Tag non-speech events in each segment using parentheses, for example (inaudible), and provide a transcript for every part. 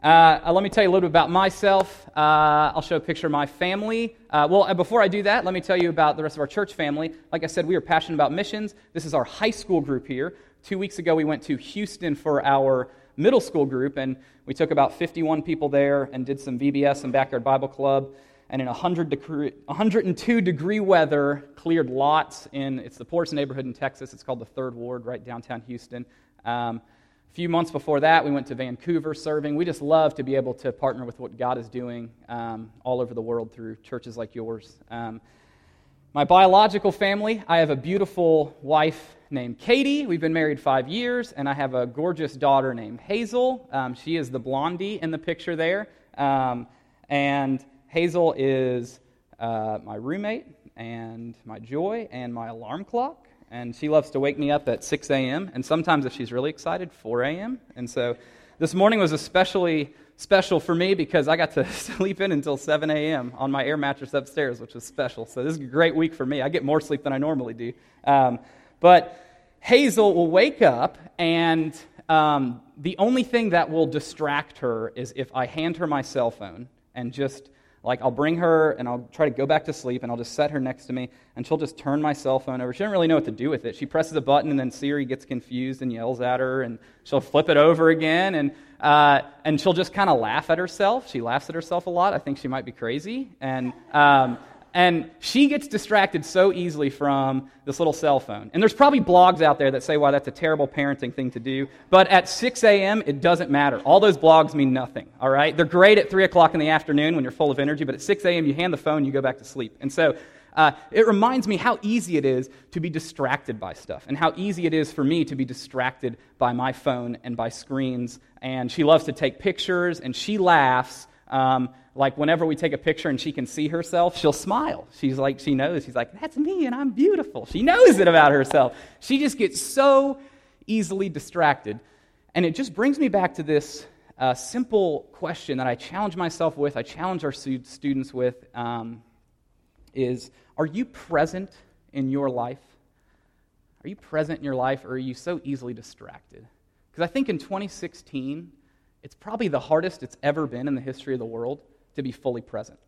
Uh, uh, let me tell you a little bit about myself. Uh, I'll show a picture of my family. Uh, well, uh, before I do that, let me tell you about the rest of our church family. Like I said, we are passionate about missions. This is our high school group here. Two weeks ago, we went to Houston for our middle school group, and we took about 51 people there and did some VBS and Backyard Bible Club. And in 100 degree, 102 degree weather, cleared lots in, it's the poorest neighborhood in Texas. It's called the Third Ward, right downtown Houston. Um, a few months before that, we went to Vancouver serving. We just love to be able to partner with what God is doing um, all over the world through churches like yours. Um, my biological family, I have a beautiful wife named Katie. We've been married five years, and I have a gorgeous daughter named Hazel. Um, she is the blondie in the picture there. Um, and Hazel is uh, my roommate, and my joy, and my alarm clock and she loves to wake me up at 6 a.m. and sometimes if she's really excited 4 a.m. and so this morning was especially special for me because I got to (laughs) sleep in until 7 a.m. on my air mattress upstairs, which was special. So this is a great week for me. I get more sleep than I normally do. Um, but Hazel will wake up, and um, the only thing that will distract her is if I hand her my cell phone and just like, I'll bring her and I'll try to go back to sleep and I'll just set her next to me and she'll just turn my cell phone over. She doesn't really know what to do with it. She presses a button and then Siri gets confused and yells at her and she'll flip it over again and, uh, and she'll just kind of laugh at herself. She laughs at herself a lot. I think she might be crazy. And, um, and she gets distracted so easily from this little cell phone. And there's probably blogs out there that say, why that's a terrible parenting thing to do. But at 6 a.m., it doesn't matter. All those blogs mean nothing, all right? They're great at 3 o'clock in the afternoon when you're full of energy, but at 6 a.m., you hand the phone, you go back to sleep. And so uh, it reminds me how easy it is to be distracted by stuff and how easy it is for me to be distracted by my phone and by screens. And she loves to take pictures and she laughs um, like whenever we take a picture and she can see herself, she'll smile. She's like, she knows. She's like, that's me and I'm beautiful. She knows it about herself. She just gets so easily distracted. And it just brings me back to this uh, simple question that I challenge myself with, I challenge our students with um, is Are you present in your life? Are you present in your life or are you so easily distracted? Because I think in 2016, it's probably the hardest it's ever been in the history of the world to be fully present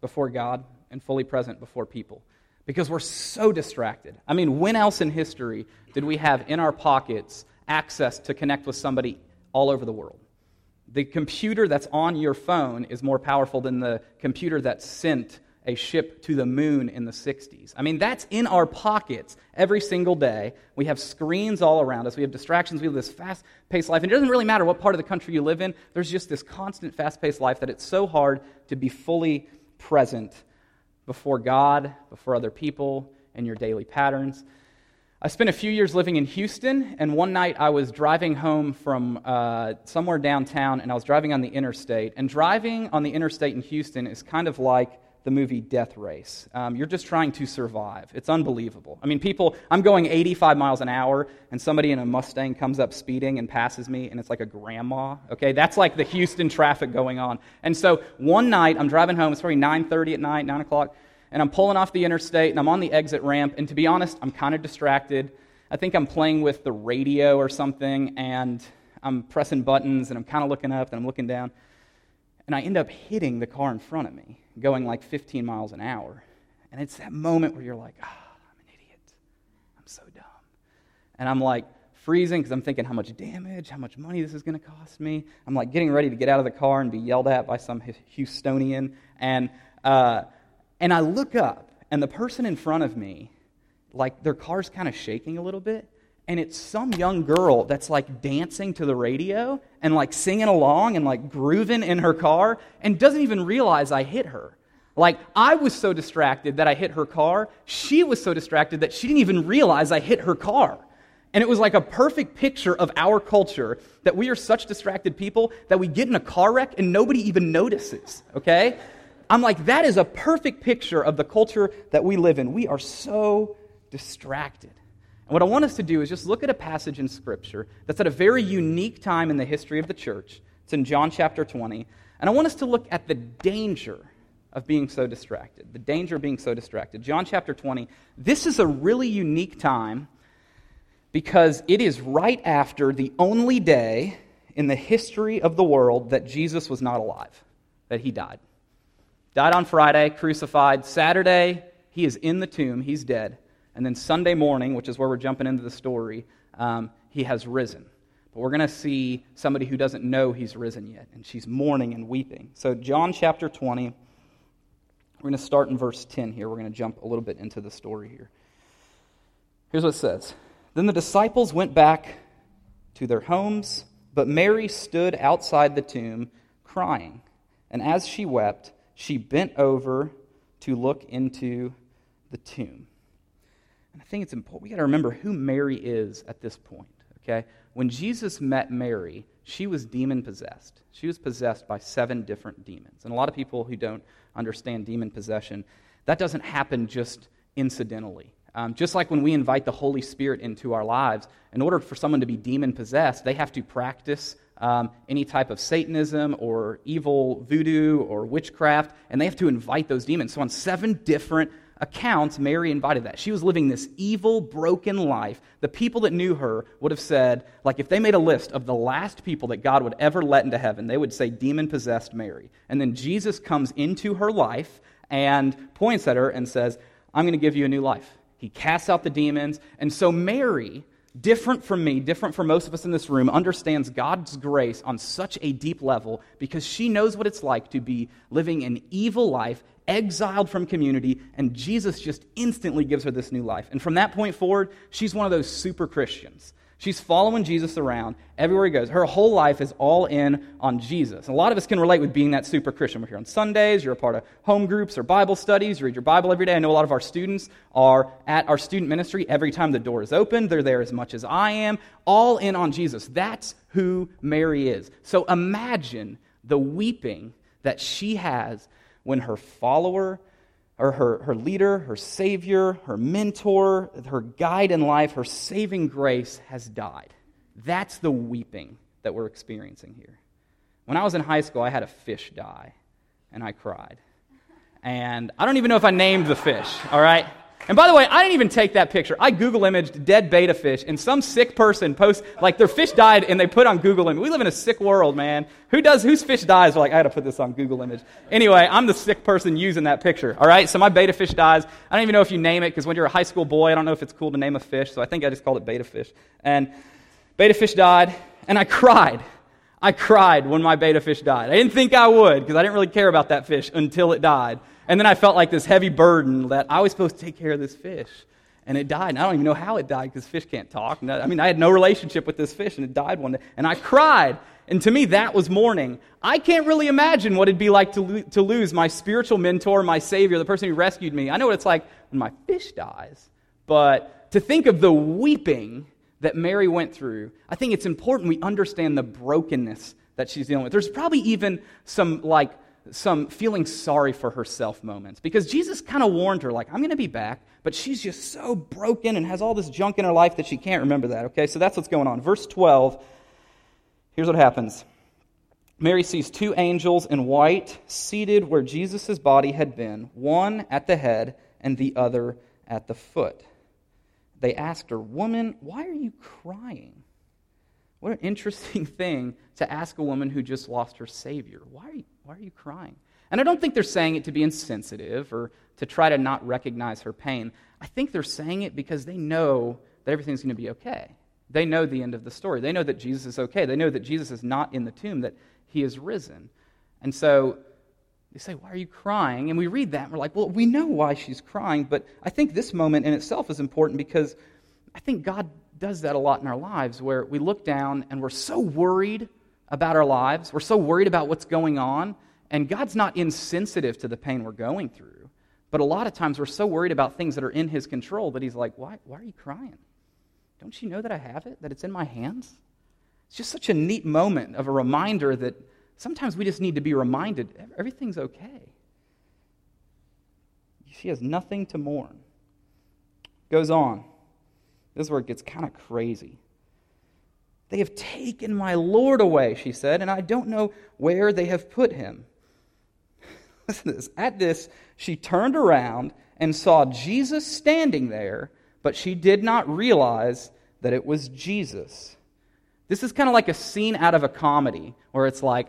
before God and fully present before people because we're so distracted. I mean, when else in history did we have in our pockets access to connect with somebody all over the world? The computer that's on your phone is more powerful than the computer that's sent a ship to the moon in the 60s. I mean, that's in our pockets every single day. We have screens all around us. We have distractions. We live this fast paced life. And it doesn't really matter what part of the country you live in, there's just this constant fast paced life that it's so hard to be fully present before God, before other people, in your daily patterns. I spent a few years living in Houston, and one night I was driving home from uh, somewhere downtown, and I was driving on the interstate. And driving on the interstate in Houston is kind of like the movie Death Race. Um, you're just trying to survive. It's unbelievable. I mean, people, I'm going 85 miles an hour, and somebody in a Mustang comes up speeding and passes me, and it's like a grandma. Okay, that's like the Houston traffic going on. And so one night, I'm driving home. It's probably 9:30 at night, 9 o'clock, and I'm pulling off the interstate, and I'm on the exit ramp. And to be honest, I'm kind of distracted. I think I'm playing with the radio or something, and I'm pressing buttons, and I'm kind of looking up, and I'm looking down, and I end up hitting the car in front of me going like 15 miles an hour. And it's that moment where you're like, ah, oh, I'm an idiot. I'm so dumb. And I'm like freezing because I'm thinking how much damage, how much money this is going to cost me. I'm like getting ready to get out of the car and be yelled at by some Houstonian. And, uh, and I look up, and the person in front of me, like their car's kind of shaking a little bit and it's some young girl that's like dancing to the radio and like singing along and like grooving in her car and doesn't even realize I hit her. Like, I was so distracted that I hit her car. She was so distracted that she didn't even realize I hit her car. And it was like a perfect picture of our culture that we are such distracted people that we get in a car wreck and nobody even notices, okay? I'm like, that is a perfect picture of the culture that we live in. We are so distracted. And what I want us to do is just look at a passage in Scripture that's at a very unique time in the history of the church. It's in John chapter 20. And I want us to look at the danger of being so distracted. The danger of being so distracted. John chapter 20. This is a really unique time because it is right after the only day in the history of the world that Jesus was not alive, that he died. Died on Friday, crucified. Saturday, he is in the tomb, he's dead. And then Sunday morning, which is where we're jumping into the story, um, he has risen. But we're going to see somebody who doesn't know he's risen yet, and she's mourning and weeping. So, John chapter 20, we're going to start in verse 10 here. We're going to jump a little bit into the story here. Here's what it says Then the disciples went back to their homes, but Mary stood outside the tomb crying. And as she wept, she bent over to look into the tomb. And I think it's important. We got to remember who Mary is at this point, okay? When Jesus met Mary, she was demon possessed. She was possessed by seven different demons. And a lot of people who don't understand demon possession, that doesn't happen just incidentally. Um, just like when we invite the Holy Spirit into our lives, in order for someone to be demon possessed, they have to practice um, any type of Satanism or evil voodoo or witchcraft, and they have to invite those demons. So, on seven different accounts, Mary invited that. She was living this evil, broken life. The people that knew her would have said, like, if they made a list of the last people that God would ever let into heaven, they would say, demon possessed Mary. And then Jesus comes into her life and points at her and says, I'm going to give you a new life. He casts out the demons. And so Mary, different from me, different from most of us in this room, understands God's grace on such a deep level because she knows what it's like to be living an evil life, exiled from community, and Jesus just instantly gives her this new life. And from that point forward, she's one of those super Christians She's following Jesus around everywhere he goes. Her whole life is all in on Jesus. And a lot of us can relate with being that super Christian. We're here on Sundays, you're a part of home groups or Bible studies, you read your Bible every day. I know a lot of our students are at our student ministry every time the door is open. They're there as much as I am, all in on Jesus. That's who Mary is. So imagine the weeping that she has when her follower or her, her leader, her savior, her mentor, her guide in life, her saving grace has died. That's the weeping that we're experiencing here. When I was in high school, I had a fish die, and I cried. And I don't even know if I named the fish, all right? And by the way, I didn't even take that picture. I Google imaged dead betta fish, and some sick person posts, like their fish died, and they put on Google image. We live in a sick world, man. Who does, whose fish dies? We're like, I gotta put this on Google image. Anyway, I'm the sick person using that picture, all right? So my betta fish dies. I don't even know if you name it, because when you're a high school boy, I don't know if it's cool to name a fish, so I think I just called it betta fish. And betta fish died, and I (laughs) cried. I cried when my betta fish died. I didn't think I would, because I didn't really care about that fish until it died. And then I felt like this heavy burden that I was supposed to take care of this fish. And it died. And I don't even know how it died because fish can't talk. I mean, I had no relationship with this fish and it died one day. And I cried. And to me, that was mourning. I can't really imagine what it'd be like to, lo- to lose my spiritual mentor, my savior, the person who rescued me. I know what it's like when my fish dies. But to think of the weeping that Mary went through, I think it's important we understand the brokenness that she's dealing with. There's probably even some like some feeling sorry for herself moments because Jesus kind of warned her, like, I'm going to be back, but she's just so broken and has all this junk in her life that she can't remember that, okay? So that's what's going on. Verse 12, here's what happens Mary sees two angels in white seated where Jesus' body had been, one at the head and the other at the foot. They asked her, Woman, why are you crying? What an interesting (laughs) thing to ask a woman who just lost her Savior. Why are you, why are you crying? And I don't think they're saying it to be insensitive or to try to not recognize her pain. I think they're saying it because they know that everything's going to be okay. They know the end of the story. They know that Jesus is okay. They know that Jesus is not in the tomb, that he is risen. And so they say, Why are you crying? And we read that and we're like, Well, we know why she's crying, but I think this moment in itself is important because I think God does that a lot in our lives where we look down and we're so worried about our lives. We're so worried about what's going on. And God's not insensitive to the pain we're going through. But a lot of times we're so worried about things that are in His control that He's like, why, why are you crying? Don't you know that I have it? That it's in my hands? It's just such a neat moment of a reminder that sometimes we just need to be reminded everything's okay. She has nothing to mourn. Goes on. This is where it gets kind of crazy. They have taken my Lord away, she said, and I don't know where they have put him. (laughs) Listen to this. At this, she turned around and saw Jesus standing there, but she did not realize that it was Jesus. This is kind of like a scene out of a comedy where it's like,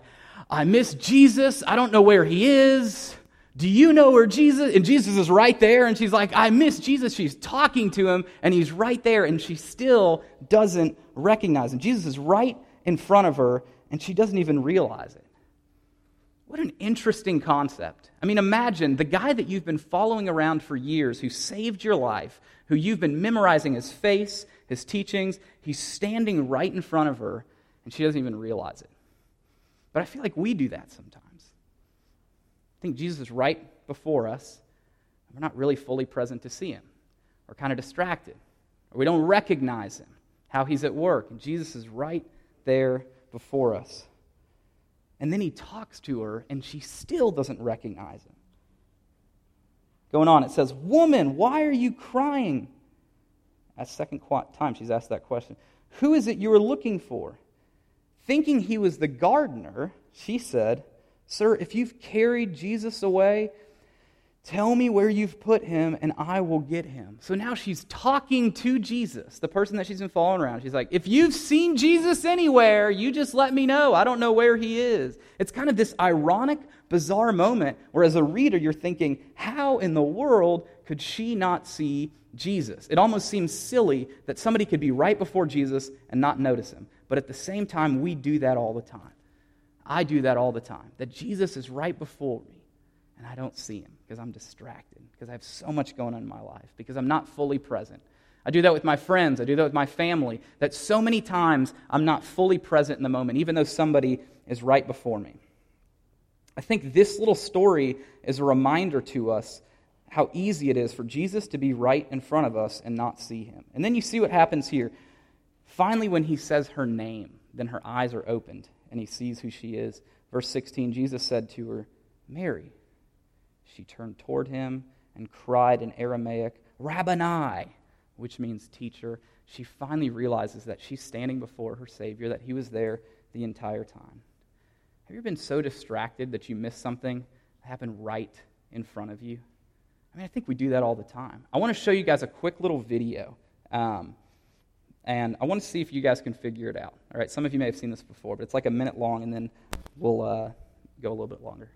I miss Jesus. I don't know where he is. Do you know where Jesus? And Jesus is right there, and she's like, I miss Jesus. She's talking to him, and he's right there, and she still doesn't recognize him. Jesus is right in front of her, and she doesn't even realize it. What an interesting concept. I mean, imagine the guy that you've been following around for years, who saved your life, who you've been memorizing his face, his teachings, he's standing right in front of her, and she doesn't even realize it. But I feel like we do that sometimes. I think Jesus is right before us, and we're not really fully present to see him. We're kind of distracted, or we don't recognize him, how he's at work. And Jesus is right there before us. And then he talks to her, and she still doesn't recognize him. Going on, it says, Woman, why are you crying? That's second time she's asked that question. Who is it you are looking for? Thinking he was the gardener, she said, Sir, if you've carried Jesus away, tell me where you've put him and I will get him. So now she's talking to Jesus, the person that she's been following around. She's like, If you've seen Jesus anywhere, you just let me know. I don't know where he is. It's kind of this ironic, bizarre moment where, as a reader, you're thinking, How in the world could she not see Jesus? It almost seems silly that somebody could be right before Jesus and not notice him. But at the same time, we do that all the time. I do that all the time. That Jesus is right before me and I don't see him because I'm distracted, because I have so much going on in my life, because I'm not fully present. I do that with my friends, I do that with my family, that so many times I'm not fully present in the moment, even though somebody is right before me. I think this little story is a reminder to us how easy it is for Jesus to be right in front of us and not see him. And then you see what happens here. Finally, when he says her name, then her eyes are opened and he sees who she is. Verse 16 Jesus said to her, Mary. She turned toward him and cried in Aramaic, Rabboni, which means teacher. She finally realizes that she's standing before her Savior, that he was there the entire time. Have you been so distracted that you missed something that happened right in front of you? I mean, I think we do that all the time. I want to show you guys a quick little video. Um, and I want to see if you guys can figure it out. All right, some of you may have seen this before, but it's like a minute long, and then we'll uh, go a little bit longer.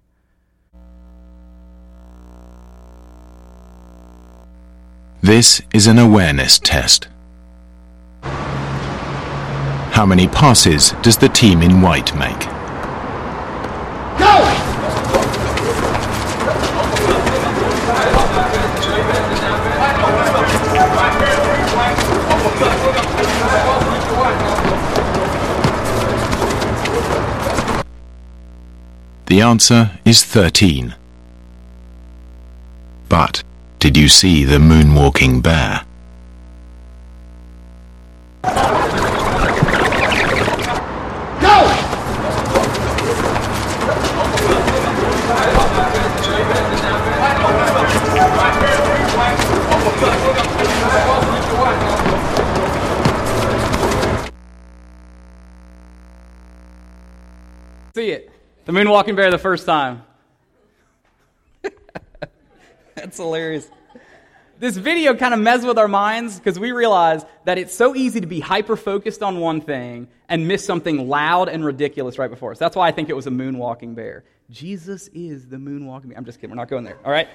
This is an awareness test. How many passes does the team in white make? The answer is 13. But did you see the moonwalking bear? The moonwalking bear the first time. (laughs) That's hilarious. This video kind of messes with our minds because we realize that it's so easy to be hyper focused on one thing and miss something loud and ridiculous right before us. That's why I think it was a moonwalking bear. Jesus is the moonwalking bear. I'm just kidding. We're not going there. All right?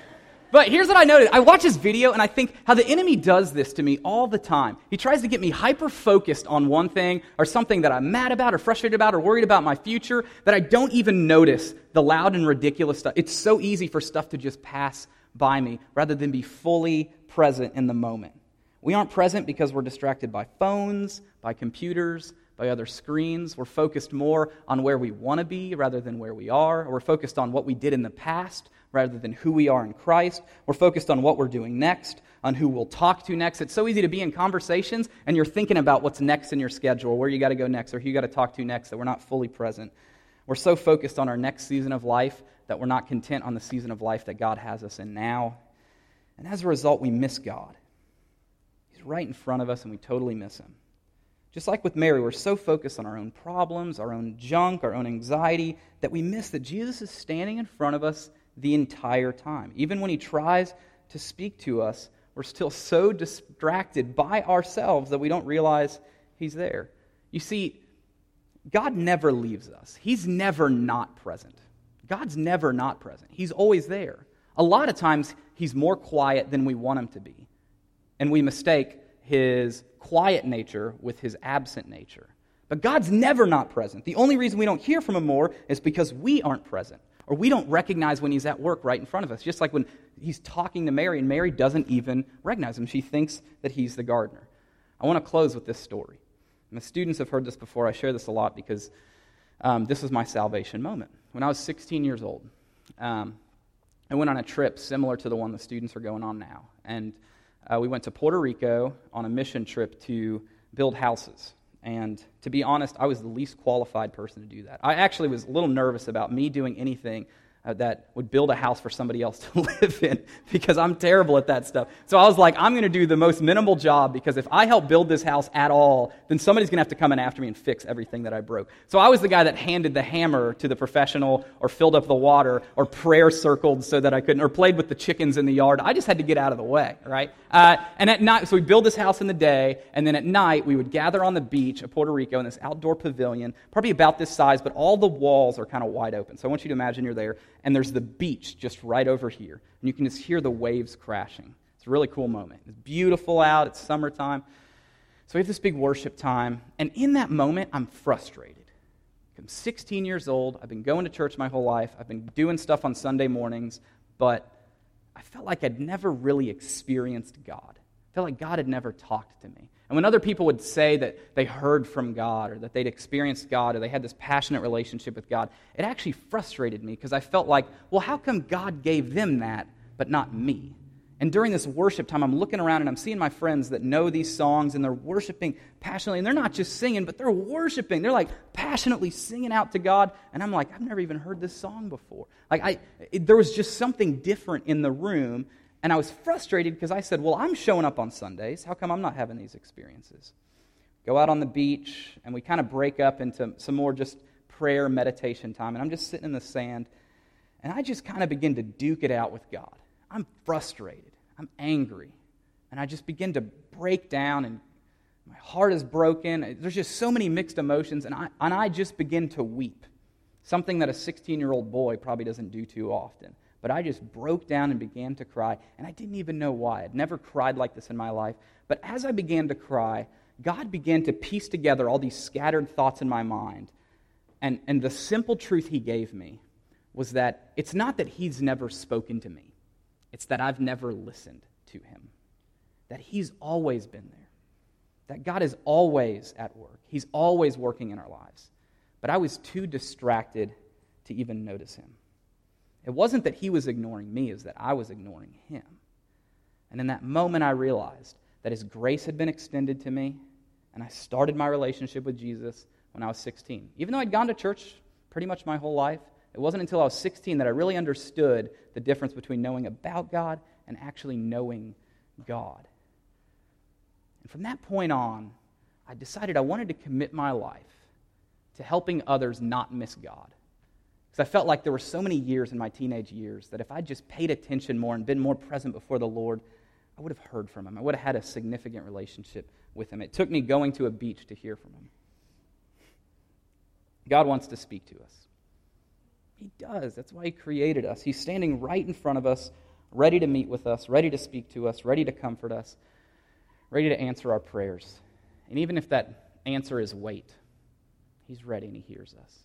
But here's what I noticed. I watch this video and I think how the enemy does this to me all the time. He tries to get me hyper focused on one thing or something that I'm mad about or frustrated about or worried about my future that I don't even notice the loud and ridiculous stuff. It's so easy for stuff to just pass by me rather than be fully present in the moment. We aren't present because we're distracted by phones, by computers, by other screens. We're focused more on where we want to be rather than where we are. Or we're focused on what we did in the past rather than who we are in Christ. We're focused on what we're doing next, on who we'll talk to next. It's so easy to be in conversations and you're thinking about what's next in your schedule, where you got to go next, or who you got to talk to next, that we're not fully present. We're so focused on our next season of life that we're not content on the season of life that God has us in now. And as a result, we miss God. He's right in front of us and we totally miss him. Just like with Mary, we're so focused on our own problems, our own junk, our own anxiety, that we miss that Jesus is standing in front of us the entire time. Even when he tries to speak to us, we're still so distracted by ourselves that we don't realize he's there. You see, God never leaves us, He's never not present. God's never not present, He's always there. A lot of times, He's more quiet than we want Him to be. And we mistake His quiet nature with His absent nature. But God's never not present. The only reason we don't hear from Him more is because we aren't present, or we don't recognize when He's at work right in front of us. Just like when He's talking to Mary, and Mary doesn't even recognize Him. She thinks that He's the gardener. I want to close with this story. My students have heard this before. I share this a lot because um, this was my salvation moment. When I was 16 years old, um, I went on a trip similar to the one the students are going on now. And uh, we went to Puerto Rico on a mission trip to build houses. And to be honest, I was the least qualified person to do that. I actually was a little nervous about me doing anything that would build a house for somebody else to (laughs) live in because I'm terrible at that stuff. So I was like, I'm going to do the most minimal job because if I help build this house at all, then somebody's going to have to come in after me and fix everything that I broke. So I was the guy that handed the hammer to the professional or filled up the water or prayer circled so that I couldn't, or played with the chickens in the yard. I just had to get out of the way, right? Uh, and at night, so we build this house in the day, and then at night we would gather on the beach of Puerto Rico in this outdoor pavilion, probably about this size, but all the walls are kind of wide open. So I want you to imagine you're there and there's the beach just right over here. And you can just hear the waves crashing. It's a really cool moment. It's beautiful out, it's summertime. So we have this big worship time, and in that moment, I'm frustrated. I'm 16 years old. I've been going to church my whole life. I've been doing stuff on Sunday mornings, but I felt like I'd never really experienced God. I felt like God had never talked to me. And when other people would say that they heard from God or that they'd experienced God or they had this passionate relationship with God, it actually frustrated me because I felt like, well, how come God gave them that but not me? And during this worship time, I'm looking around and I'm seeing my friends that know these songs and they're worshiping passionately. And they're not just singing, but they're worshiping. They're like passionately singing out to God. And I'm like, I've never even heard this song before. Like, I, it, there was just something different in the room. And I was frustrated because I said, Well, I'm showing up on Sundays. How come I'm not having these experiences? Go out on the beach, and we kind of break up into some more just prayer meditation time. And I'm just sitting in the sand, and I just kind of begin to duke it out with God. I'm frustrated. I'm angry. And I just begin to break down, and my heart is broken. There's just so many mixed emotions, and I, and I just begin to weep. Something that a 16 year old boy probably doesn't do too often. But I just broke down and began to cry, and I didn't even know why. I'd never cried like this in my life. But as I began to cry, God began to piece together all these scattered thoughts in my mind. And, and the simple truth He gave me was that it's not that He's never spoken to me, it's that I've never listened to Him. That He's always been there. That God is always at work, He's always working in our lives. But I was too distracted to even notice Him. It wasn't that he was ignoring me, it was that I was ignoring him. And in that moment, I realized that his grace had been extended to me, and I started my relationship with Jesus when I was 16. Even though I'd gone to church pretty much my whole life, it wasn't until I was 16 that I really understood the difference between knowing about God and actually knowing God. And from that point on, I decided I wanted to commit my life to helping others not miss God. Because I felt like there were so many years in my teenage years that if I'd just paid attention more and been more present before the Lord, I would have heard from him. I would have had a significant relationship with him. It took me going to a beach to hear from him. God wants to speak to us. He does. That's why He created us. He's standing right in front of us, ready to meet with us, ready to speak to us, ready to comfort us, ready to answer our prayers. And even if that answer is wait, He's ready and He hears us.